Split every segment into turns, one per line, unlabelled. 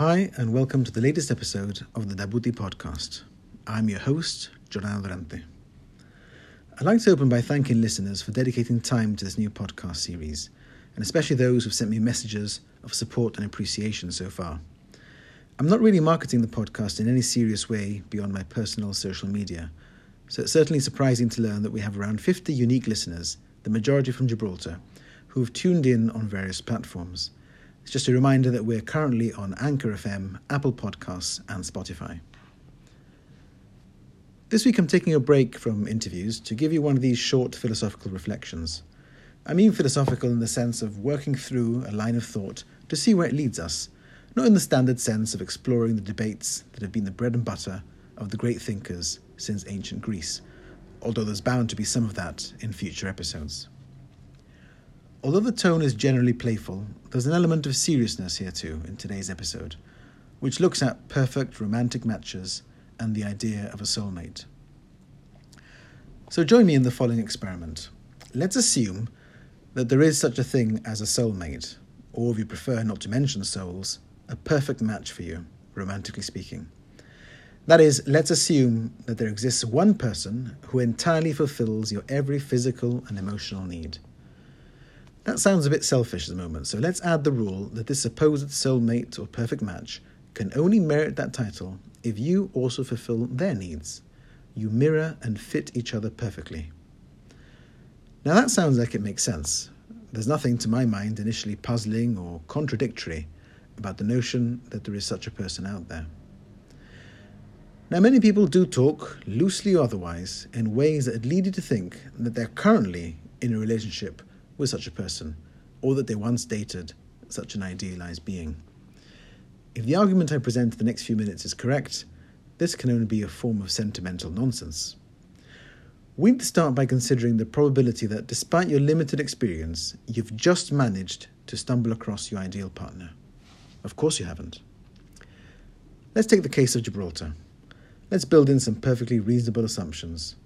Hi, and welcome to the latest episode of the Dabuti podcast. I'm your host, Giordano Durante. I'd like to open by thanking listeners for dedicating time to this new podcast series, and especially those who've sent me messages of support and appreciation so far. I'm not really marketing the podcast in any serious way beyond my personal social media, so it's certainly surprising to learn that we have around 50 unique listeners, the majority from Gibraltar, who've tuned in on various platforms. It's just a reminder that we're currently on Anchor FM, Apple Podcasts, and Spotify. This week I'm taking a break from interviews to give you one of these short philosophical reflections. I mean philosophical in the sense of working through a line of thought to see where it leads us, not in the standard sense of exploring the debates that have been the bread and butter of the great thinkers since ancient Greece, although there's bound to be some of that in future episodes. Although the tone is generally playful, there's an element of seriousness here too in today's episode, which looks at perfect romantic matches and the idea of a soulmate. So join me in the following experiment. Let's assume that there is such a thing as a soulmate, or if you prefer not to mention souls, a perfect match for you, romantically speaking. That is, let's assume that there exists one person who entirely fulfills your every physical and emotional need. That sounds a bit selfish at the moment, so let's add the rule that this supposed soulmate or perfect match can only merit that title if you also fulfill their needs. You mirror and fit each other perfectly. Now that sounds like it makes sense. There's nothing to my mind initially puzzling or contradictory about the notion that there is such a person out there. Now, many people do talk, loosely or otherwise, in ways that lead you to think that they're currently in a relationship with such a person, or that they once dated such an idealized being. If the argument I present in the next few minutes is correct, this can only be a form of sentimental nonsense. We need to start by considering the probability that, despite your limited experience, you've just managed to stumble across your ideal partner. Of course, you haven't. Let's take the case of Gibraltar. Let's build in some perfectly reasonable assumptions.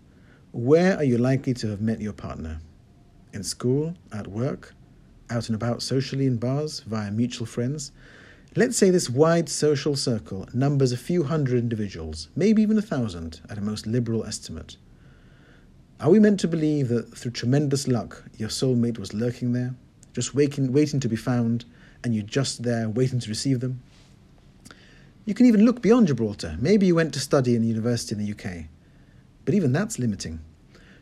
Where are you likely to have met your partner? In school, at work, out and about socially in bars, via mutual friends. Let's say this wide social circle numbers a few hundred individuals, maybe even a thousand at a most liberal estimate. Are we meant to believe that through tremendous luck your soulmate was lurking there, just waiting, waiting to be found, and you're just there waiting to receive them? You can even look beyond Gibraltar. Maybe you went to study in a university in the UK. But even that's limiting.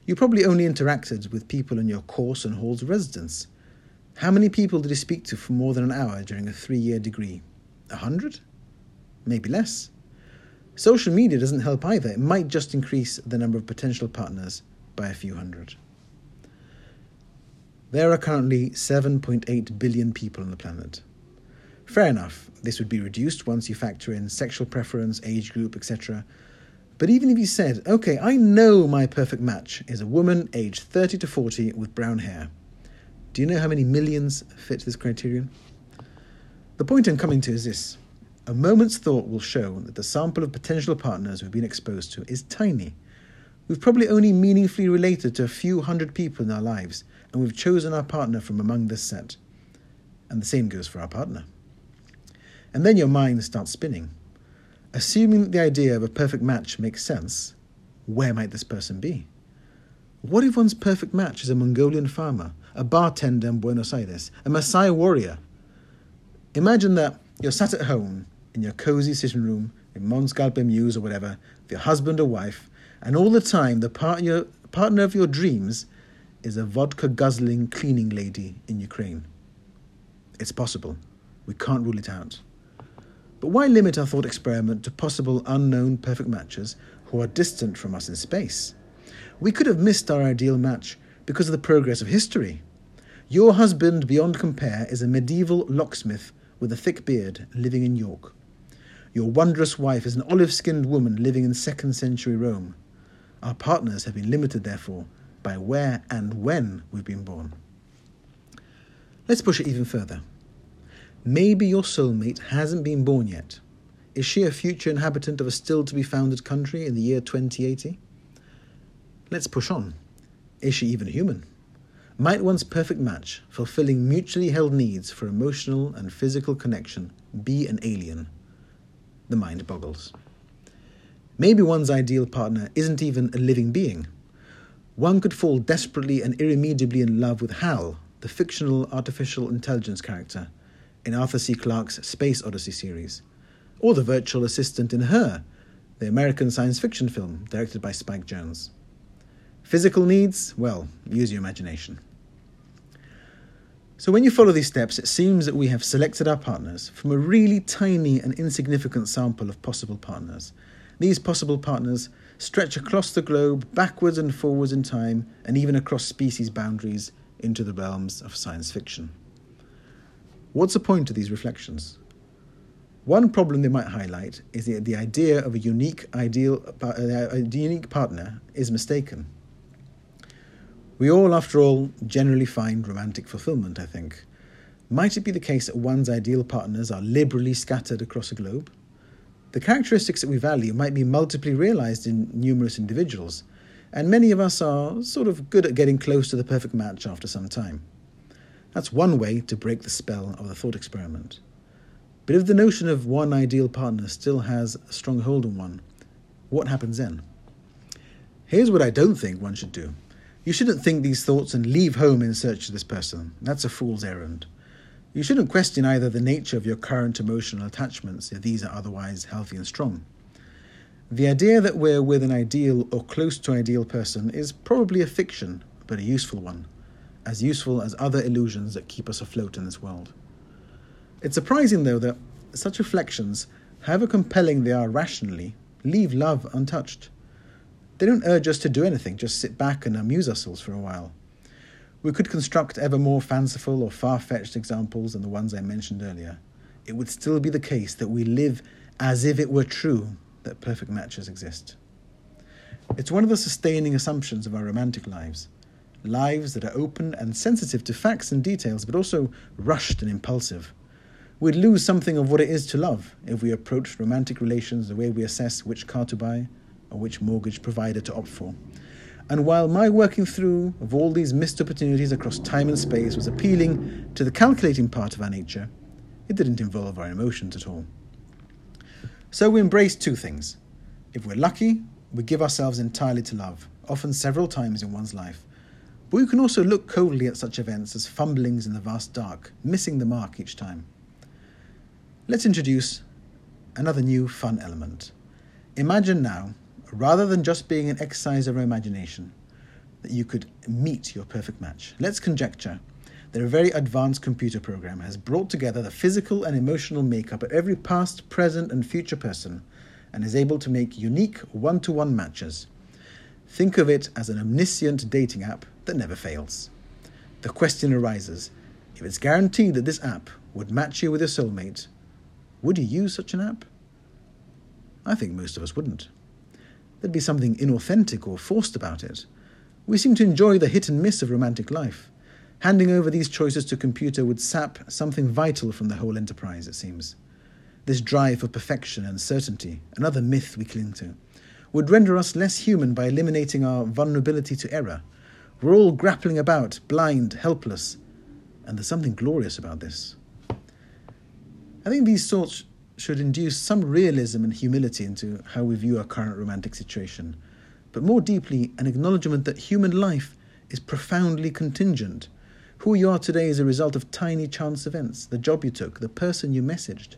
You probably only interacted with people in your course and halls of residence. How many people did you speak to for more than an hour during a three year degree? A hundred? Maybe less. Social media doesn't help either. It might just increase the number of potential partners by a few hundred. There are currently 7.8 billion people on the planet. Fair enough, this would be reduced once you factor in sexual preference, age group, etc. But even if you said, okay, I know my perfect match is a woman aged 30 to 40 with brown hair, do you know how many millions fit this criterion? The point I'm coming to is this a moment's thought will show that the sample of potential partners we've been exposed to is tiny. We've probably only meaningfully related to a few hundred people in our lives, and we've chosen our partner from among this set. And the same goes for our partner. And then your mind starts spinning. Assuming that the idea of a perfect match makes sense, where might this person be? What if one's perfect match is a Mongolian farmer, a bartender in Buenos Aires, a Maasai warrior? Imagine that you're sat at home in your cozy sitting room in Mons Calpe Mews or whatever, with your husband or wife, and all the time the part your, partner of your dreams is a vodka guzzling cleaning lady in Ukraine. It's possible. We can't rule it out. But why limit our thought experiment to possible unknown perfect matches who are distant from us in space? We could have missed our ideal match because of the progress of history. Your husband, beyond compare, is a medieval locksmith with a thick beard living in York. Your wondrous wife is an olive skinned woman living in second century Rome. Our partners have been limited, therefore, by where and when we've been born. Let's push it even further. Maybe your soulmate hasn't been born yet. Is she a future inhabitant of a still to be founded country in the year 2080? Let's push on. Is she even human? Might one's perfect match, fulfilling mutually held needs for emotional and physical connection, be an alien? the mind boggles. Maybe one's ideal partner isn't even a living being. One could fall desperately and irremediably in love with Hal, the fictional artificial intelligence character in Arthur C. Clarke's Space Odyssey series, or the virtual assistant in Her, the American science fiction film directed by Spike Jonze. Physical needs? Well, use your imagination. So, when you follow these steps, it seems that we have selected our partners from a really tiny and insignificant sample of possible partners. These possible partners stretch across the globe, backwards and forwards in time, and even across species boundaries into the realms of science fiction. What's the point of these reflections? One problem they might highlight is that the idea of a unique ideal, uh, a unique partner is mistaken. We all, after all, generally find romantic fulfillment, I think. Might it be the case that one's ideal partners are liberally scattered across a globe? The characteristics that we value might be multiply realized in numerous individuals, and many of us are sort of good at getting close to the perfect match after some time. That's one way to break the spell of the thought experiment. But if the notion of one ideal partner still has a strong hold on one, what happens then? Here's what I don't think one should do. You shouldn't think these thoughts and leave home in search of this person. That's a fool's errand. You shouldn't question either the nature of your current emotional attachments if these are otherwise healthy and strong. The idea that we're with an ideal or close to ideal person is probably a fiction, but a useful one, as useful as other illusions that keep us afloat in this world. It's surprising, though, that such reflections, however compelling they are rationally, leave love untouched. They don't urge us to do anything, just sit back and amuse ourselves for a while. We could construct ever more fanciful or far fetched examples than the ones I mentioned earlier. It would still be the case that we live as if it were true that perfect matches exist. It's one of the sustaining assumptions of our romantic lives lives that are open and sensitive to facts and details, but also rushed and impulsive. We'd lose something of what it is to love if we approached romantic relations the way we assess which car to buy or which mortgage provider to opt for. And while my working through of all these missed opportunities across time and space was appealing to the calculating part of our nature, it didn't involve our emotions at all. So we embrace two things. If we're lucky, we give ourselves entirely to love, often several times in one's life. But we can also look coldly at such events as fumblings in the vast dark, missing the mark each time. Let's introduce another new fun element. Imagine now, rather than just being an exercise of our imagination, that you could meet your perfect match. Let's conjecture that a very advanced computer program has brought together the physical and emotional makeup of every past, present, and future person and is able to make unique one to one matches. Think of it as an omniscient dating app that never fails. The question arises if it's guaranteed that this app would match you with your soulmate, would you use such an app? I think most of us wouldn't. There'd be something inauthentic or forced about it. We seem to enjoy the hit and miss of romantic life. Handing over these choices to a computer would sap something vital from the whole enterprise, it seems. This drive for perfection and certainty, another myth we cling to, would render us less human by eliminating our vulnerability to error. We're all grappling about, blind, helpless, and there's something glorious about this. I think these thoughts should induce some realism and humility into how we view our current romantic situation, but more deeply, an acknowledgement that human life is profoundly contingent. Who you are today is a result of tiny chance events the job you took, the person you messaged,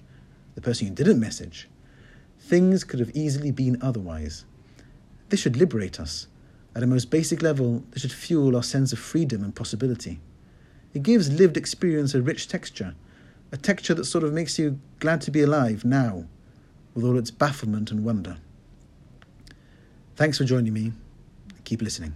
the person you didn't message. Things could have easily been otherwise. This should liberate us. At a most basic level, this should fuel our sense of freedom and possibility. It gives lived experience a rich texture a texture that sort of makes you glad to be alive now, with all its bafflement and wonder. Thanks for joining me. Keep listening.